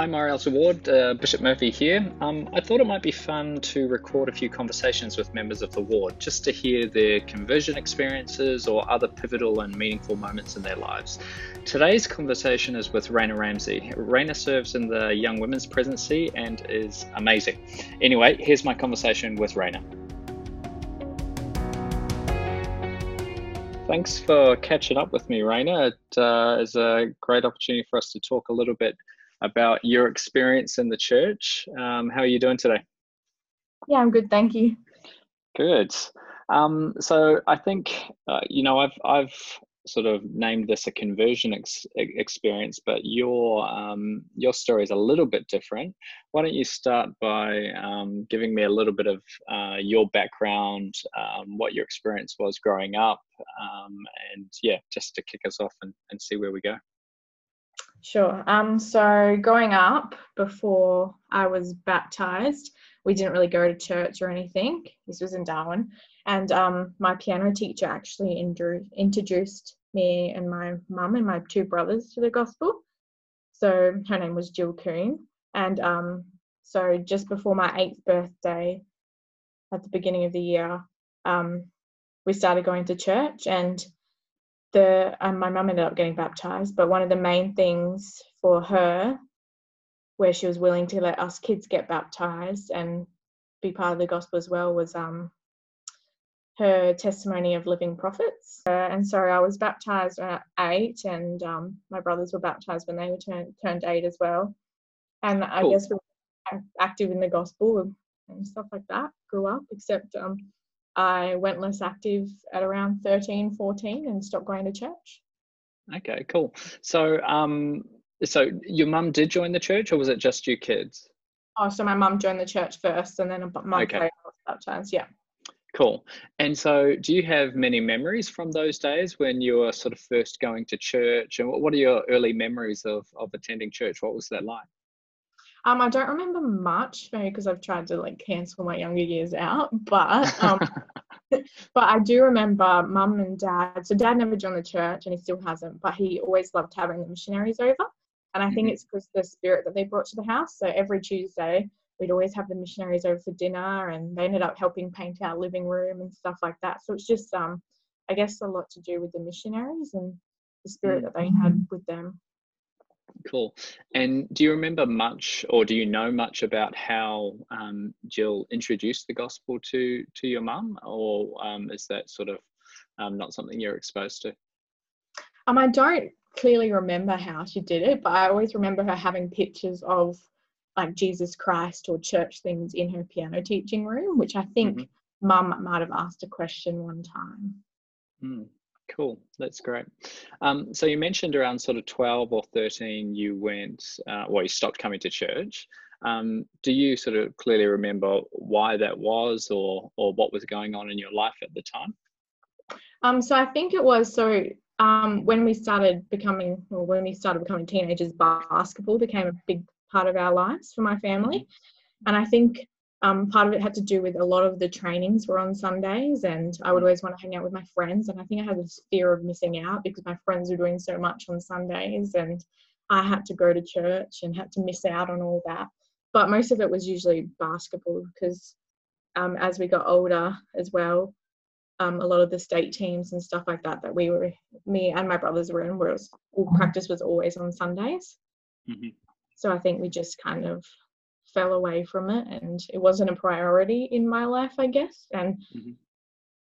hi, Mariel's Award. Uh, Bishop Murphy here. Um, I thought it might be fun to record a few conversations with members of the ward just to hear their conversion experiences or other pivotal and meaningful moments in their lives. Today's conversation is with Raina Ramsey. Raina serves in the Young Women's Presidency and is amazing. Anyway, here's my conversation with Raina. Thanks for catching up with me, Raina. It uh, is a great opportunity for us to talk a little bit about your experience in the church. Um, how are you doing today? Yeah, I'm good, thank you. Good. Um, so I think uh, you know I've I've sort of named this a conversion ex- experience, but your um, your story is a little bit different. Why don't you start by um, giving me a little bit of uh, your background, um, what your experience was growing up, um, and yeah, just to kick us off and, and see where we go. Sure. Um, so growing up, before I was baptized, we didn't really go to church or anything. This was in Darwin. And um, my piano teacher actually introduced me and my mum and my two brothers to the gospel. So her name was Jill Coon. And um, so just before my eighth birthday, at the beginning of the year, um, we started going to church. And the um, my mum ended up getting baptized, but one of the main things for her, where she was willing to let us kids get baptized and be part of the gospel as well, was um her testimony of living prophets. Uh, and so I was baptized at eight, and um, my brothers were baptized when they were turned turned eight as well. And I guess we were active in the gospel and stuff like that. Grew up, except um, I went less active at around 13, 14 and stopped going to church. Okay, cool. So, um, so your mum did join the church, or was it just you kids? Oh, so my mum joined the church first, and then a month okay. later, baptized. Yeah. Cool. And so, do you have many memories from those days when you were sort of first going to church? And what are your early memories of of attending church? What was that like? Um, I don't remember much, maybe because I've tried to like cancel my younger years out. But um, but I do remember mum and dad. So dad never joined the church, and he still hasn't. But he always loved having the missionaries over, and I think mm-hmm. it's because the spirit that they brought to the house. So every Tuesday, we'd always have the missionaries over for dinner, and they ended up helping paint our living room and stuff like that. So it's just um, I guess a lot to do with the missionaries and the spirit mm-hmm. that they had with them. Cool. And do you remember much, or do you know much about how um, Jill introduced the gospel to to your mum, or um, is that sort of um, not something you're exposed to? Um, I don't clearly remember how she did it, but I always remember her having pictures of like Jesus Christ or church things in her piano teaching room, which I think mm-hmm. mum might have asked a question one time. Mm. Cool, that's great. Um, so you mentioned around sort of 12 or 13, you went, uh, well, you stopped coming to church. Um, do you sort of clearly remember why that was or, or what was going on in your life at the time? Um, so I think it was so um, when we started becoming, or when we started becoming teenagers, basketball became a big part of our lives for my family. Mm-hmm. And I think um, part of it had to do with a lot of the trainings were on Sundays, and I would always want to hang out with my friends. And I think I had this fear of missing out because my friends were doing so much on Sundays, and I had to go to church and had to miss out on all that. But most of it was usually basketball because um, as we got older as well, um, a lot of the state teams and stuff like that that we were, me and my brothers were in, was all practice was always on Sundays. Mm-hmm. So I think we just kind of fell away from it and it wasn't a priority in my life, I guess. And mm-hmm.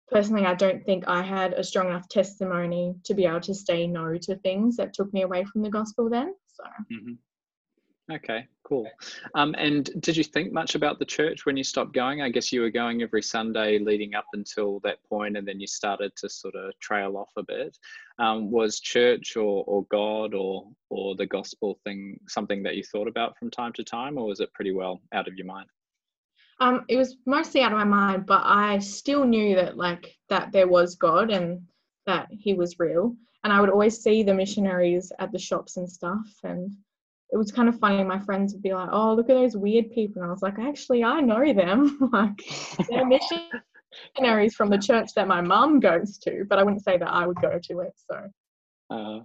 personally, I don't think I had a strong enough testimony to be able to say no to things that took me away from the gospel then. So. Mm-hmm. Okay, cool. Um, and did you think much about the church when you stopped going? I guess you were going every Sunday leading up until that point, and then you started to sort of trail off a bit. Um, was church or, or God or or the gospel thing something that you thought about from time to time, or was it pretty well out of your mind? Um, it was mostly out of my mind, but I still knew that like that there was God and that He was real, and I would always see the missionaries at the shops and stuff, and it was kind of funny. My friends would be like, "Oh, look at those weird people," and I was like, "Actually, I know them. like, they're missionaries from the church that my mum goes to, but I wouldn't say that I would go to it." So, Uh,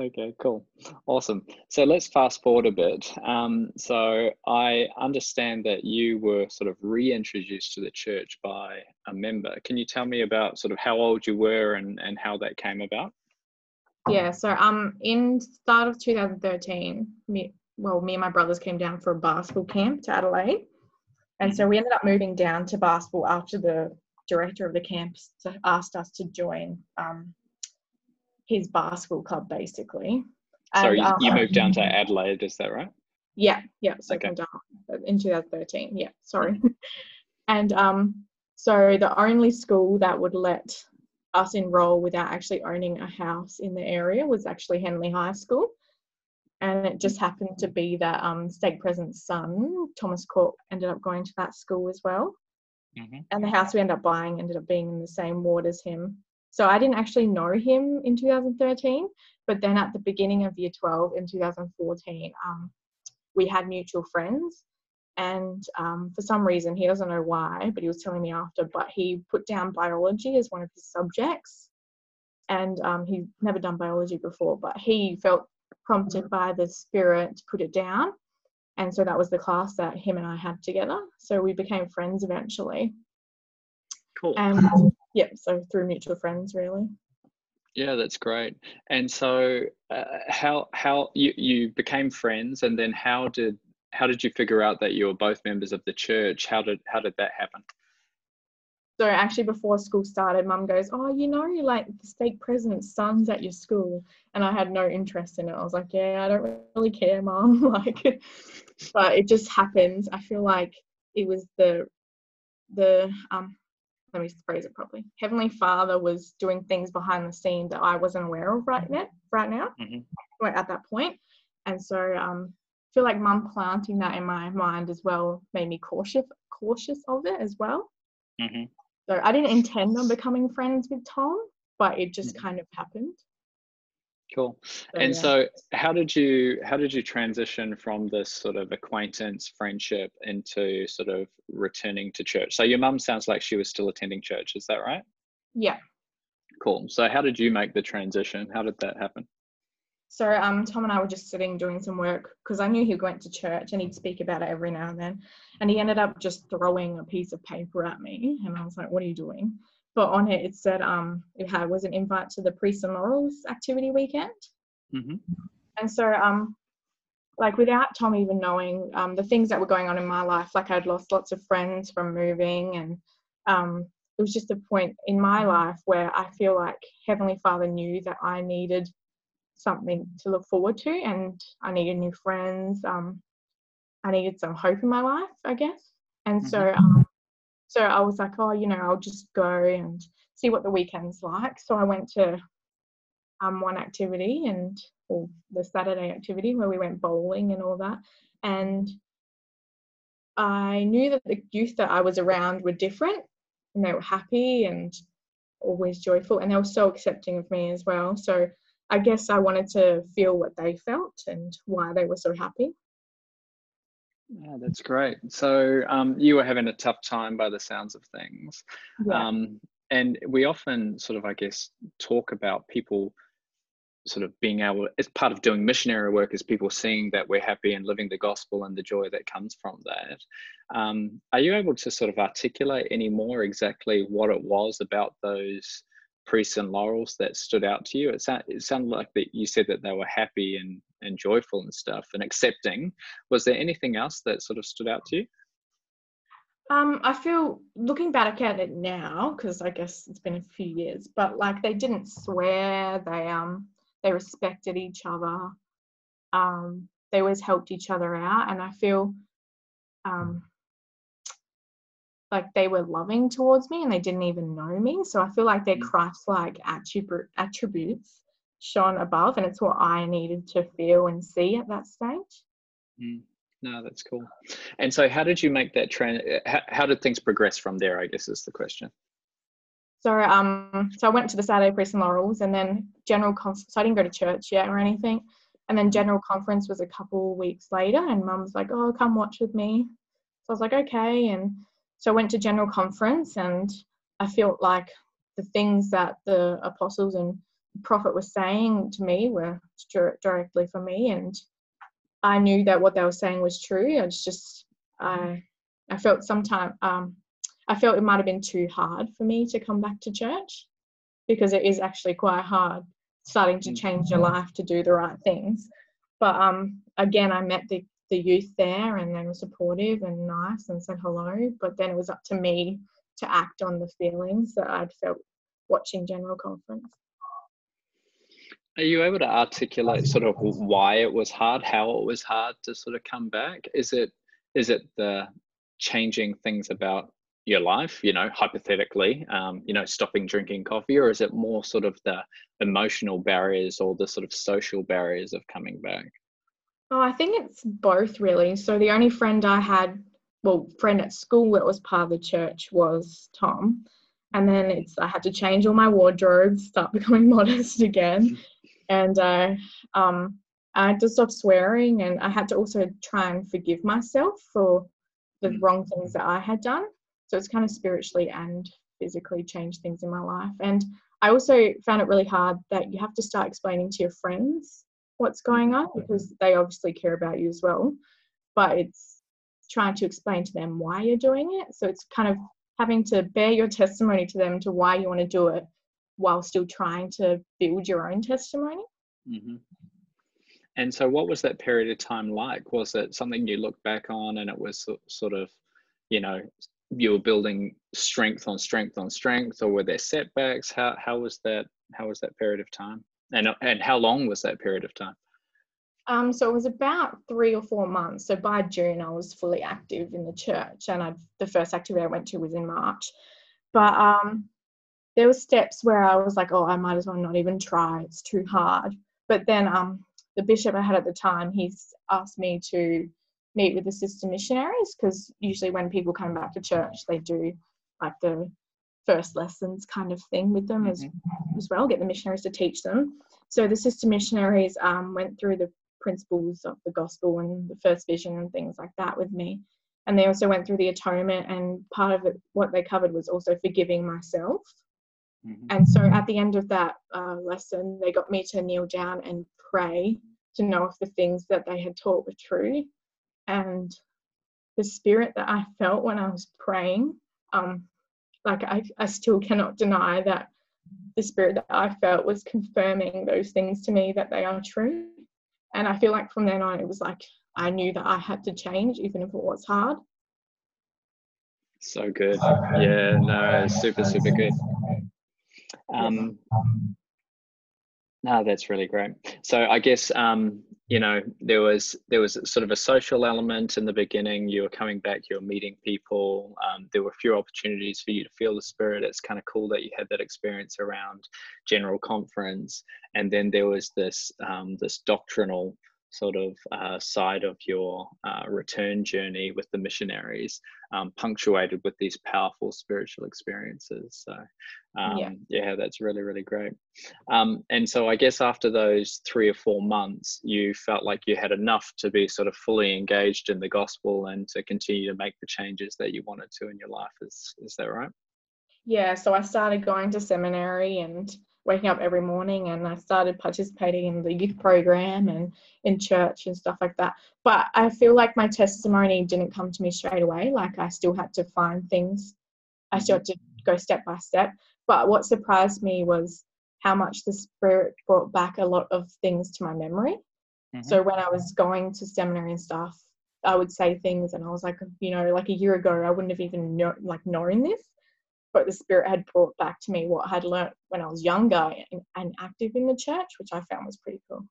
okay, cool. Awesome. So let's fast forward a bit. Um, so I understand that you were sort of reintroduced to the church by a member. Can you tell me about sort of how old you were and, and how that came about? Yeah, so um in start of 2013, me well, me and my brothers came down for a basketball camp to Adelaide. And so we ended up moving down to basketball after the director of the camp asked us to join um, his basketball club basically. Sorry, and, um, you moved down to Adelaide, is that right? Yeah, yeah. So okay. down in 2013. Yeah, sorry. and um, so the only school that would let us enroll without actually owning a house in the area was actually Henley High School. And it just happened to be that um, stake president's son, Thomas Cook, ended up going to that school as well. Mm-hmm. And the house we ended up buying ended up being in the same ward as him. So I didn't actually know him in 2013, but then at the beginning of year 12 in 2014, um, we had mutual friends. And um, for some reason, he doesn't know why, but he was telling me after, but he put down biology as one of his subjects. And um, he'd never done biology before, but he felt prompted by the spirit to put it down. And so that was the class that him and I had together. So we became friends eventually. Cool. And yeah, so through mutual friends, really. Yeah, that's great. And so, uh, how how you you became friends, and then how did how did you figure out that you were both members of the church? How did how did that happen? So actually, before school started, Mum goes, "Oh, you know, like the stake president's son's at your school," and I had no interest in it. I was like, "Yeah, I don't really care, Mum." like, but it just happens. I feel like it was the the um let me phrase it properly. Heavenly Father was doing things behind the scene that I wasn't aware of right now. Right now, mm-hmm. at that point, and so um, feel like Mum planting that in my mind as well made me cautious cautious of it as well. Mm-hmm. So I didn't intend on becoming friends with Tom, but it just mm-hmm. kind of happened. Cool. So, and yeah. so how did you how did you transition from this sort of acquaintance friendship into sort of returning to church? So your mum sounds like she was still attending church, is that right? Yeah. Cool. So how did you make the transition? How did that happen? So um, Tom and I were just sitting doing some work because I knew he went to church and he'd speak about it every now and then. And he ended up just throwing a piece of paper at me, and I was like, "What are you doing?" but on it it said um it had was an invite to the priests and laurels activity weekend mm-hmm. and so um like without tom even knowing um, the things that were going on in my life like i'd lost lots of friends from moving and um, it was just a point in my life where i feel like heavenly father knew that i needed something to look forward to and i needed new friends um, i needed some hope in my life i guess and mm-hmm. so um, so I was like, oh, you know, I'll just go and see what the weekend's like. So I went to um, one activity and the Saturday activity where we went bowling and all that. And I knew that the youth that I was around were different and they were happy and always joyful and they were so accepting of me as well. So I guess I wanted to feel what they felt and why they were so happy. Yeah, that's great. So um, you were having a tough time by the sounds of things. Yeah. Um, and we often sort of, I guess, talk about people sort of being able, as part of doing missionary work, is people seeing that we're happy and living the gospel and the joy that comes from that. Um, are you able to sort of articulate any more exactly what it was about those priests and laurels that stood out to you? It, sound, it sounded like that you said that they were happy and, and joyful and stuff and accepting. Was there anything else that sort of stood out to you? Um, I feel looking back at it now, because I guess it's been a few years, but like they didn't swear, they um they respected each other, um, they always helped each other out, and I feel um like they were loving towards me and they didn't even know me. So I feel like their mm. Christ-like attribute, attributes shone above, and it's what I needed to feel and see at that stage. Mm. No, that's cool. And so, how did you make that trend? How, how did things progress from there? I guess is the question. So, um, so I went to the Saturday Priests and Laurels, and then general conference. So I didn't go to church yet or anything. And then general conference was a couple weeks later, and Mum was like, "Oh, come watch with me." So I was like, "Okay." And so I went to general conference and I felt like the things that the apostles and prophet were saying to me were directly for me. And i knew that what they were saying was true. I was just i i felt sometime um i felt it might have been too hard for me to come back to church because it is actually quite hard starting to change your life to do the right things. But um again i met the the youth there and they were supportive and nice and said hello but then it was up to me to act on the feelings that i'd felt watching general conference are you able to articulate sort of why it was hard, how it was hard to sort of come back? Is it is it the changing things about your life, you know, hypothetically, um, you know, stopping drinking coffee, or is it more sort of the emotional barriers or the sort of social barriers of coming back? Oh, I think it's both really. So the only friend I had, well, friend at school that was part of the church was Tom. And then it's I had to change all my wardrobes, start becoming modest again and I um, I had to stop swearing, and I had to also try and forgive myself for the mm. wrong things that I had done. So it's kind of spiritually and physically changed things in my life. And I also found it really hard that you have to start explaining to your friends what's going on because they obviously care about you as well. But it's trying to explain to them why you're doing it. So it's kind of having to bear your testimony to them to why you want to do it while still trying to build your own testimony. Mm-hmm. And so, what was that period of time like? Was it something you look back on and it was sort of, you know, you were building strength on strength on strength, or were there setbacks? How how was that? How was that period of time? And and how long was that period of time? Um, so it was about three or four months. So by June, I was fully active in the church, and I the first activity I went to was in March. But um, there were steps where I was like, oh, I might as well not even try. It's too hard. But then um, the bishop I had at the time, he's asked me to meet with the sister missionaries because usually when people come back to church, they do like the first lessons kind of thing with them as, mm-hmm. as well, get the missionaries to teach them. So the sister missionaries um, went through the principles of the gospel and the first vision and things like that with me. And they also went through the atonement, and part of it, what they covered was also forgiving myself. Mm-hmm. And so at the end of that uh, lesson, they got me to kneel down and pray to know if the things that they had taught were true. And the spirit that I felt when I was praying, um, like I, I still cannot deny that the spirit that I felt was confirming those things to me that they are true. And I feel like from then on, it was like I knew that I had to change, even if it was hard. So good. Yeah, no, super, super good. Um, no, that's really great. So I guess um, you know there was there was sort of a social element in the beginning. You were coming back, you were meeting people. Um, there were few opportunities for you to feel the spirit. It's kind of cool that you had that experience around general conference, and then there was this um, this doctrinal sort of uh, side of your uh, return journey with the missionaries, um, punctuated with these powerful spiritual experiences. So, um, yeah. yeah. that's really, really great. Um, and so, I guess after those three or four months, you felt like you had enough to be sort of fully engaged in the gospel and to continue to make the changes that you wanted to in your life. Is, is that right? Yeah, so I started going to seminary and waking up every morning and I started participating in the youth program and in church and stuff like that. But I feel like my testimony didn't come to me straight away. Like I still had to find things, I still had to go step by step. But what surprised me was how much the Spirit brought back a lot of things to my memory. Mm-hmm. So when I was going to seminary and stuff, I would say things and I was like, you know, like a year ago, I wouldn't have even know, like known this but the spirit had brought back to me what I had learnt when I was younger and, and active in the church, which I found was pretty cool.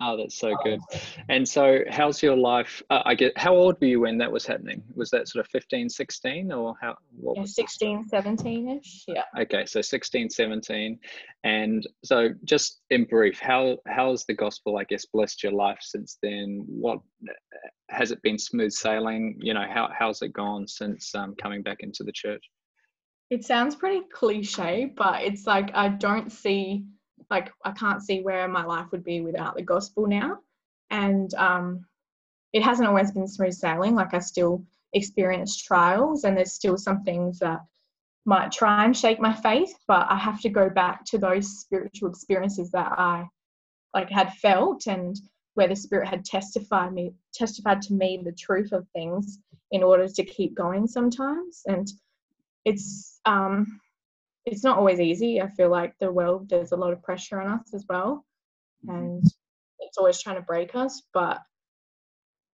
Oh, that's so good. And so, how's your life? Uh, I get, how old were you when that was happening? Was that sort of 15, 16 or how? What yeah, 16, 17 ish. Yeah. Okay. So 16, 17. And so, just in brief, how, how has the gospel, I guess, blessed your life since then? What has it been smooth sailing? You know, how, how's it gone since um, coming back into the church? It sounds pretty cliche, but it's like I don't see like I can't see where my life would be without the gospel now. And um, it hasn't always been smooth sailing. Like I still experience trials, and there's still some things that might try and shake my faith, but I have to go back to those spiritual experiences that I like had felt and where the spirit had testified me testified to me the truth of things in order to keep going sometimes and it's um it's not always easy. I feel like the world there's a lot of pressure on us as well. Mm-hmm. and it's always trying to break us but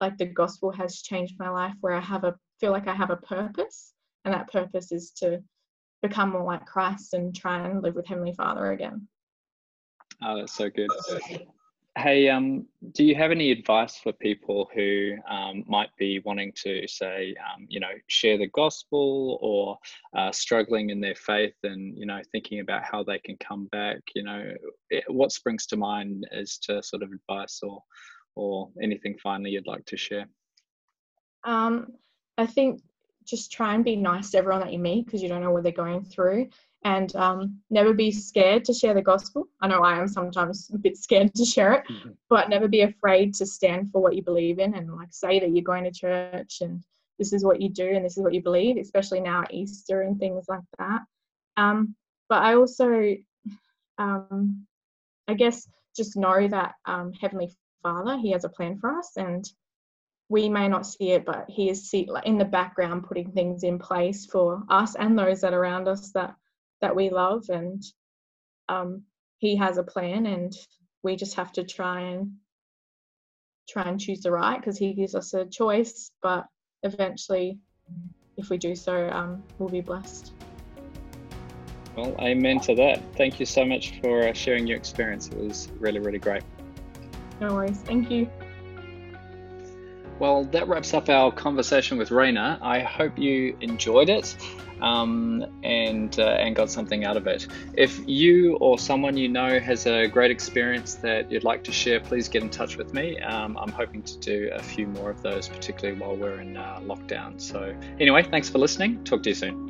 like the gospel has changed my life where i have a feel like i have a purpose and that purpose is to become more like christ and try and live with heavenly father again. Oh that's so good Hey, um, do you have any advice for people who um, might be wanting to say, um, you know, share the gospel or uh, struggling in their faith and, you know, thinking about how they can come back? You know, it, what springs to mind as to sort of advice or, or anything finally you'd like to share? Um, I think just try and be nice to everyone that you meet because you don't know what they're going through and um, never be scared to share the gospel. I know I am sometimes a bit scared to share it, mm-hmm. but never be afraid to stand for what you believe in and like say that you're going to church and this is what you do and this is what you believe, especially now at Easter and things like that. Um, but I also, um, I guess, just know that um, Heavenly Father, He has a plan for us and we may not see it, but he is see, in the background putting things in place for us and those that are around us that that we love and um, he has a plan and we just have to try and try and choose the right because he gives us a choice but eventually if we do so um, we'll be blessed. Well amen to that. Thank you so much for uh, sharing your experience. It was really really great. No worries. Thank you well, that wraps up our conversation with Raina. I hope you enjoyed it um, and uh, and got something out of it. If you or someone you know has a great experience that you'd like to share, please get in touch with me. Um, I'm hoping to do a few more of those, particularly while we're in uh, lockdown. So, anyway, thanks for listening. Talk to you soon.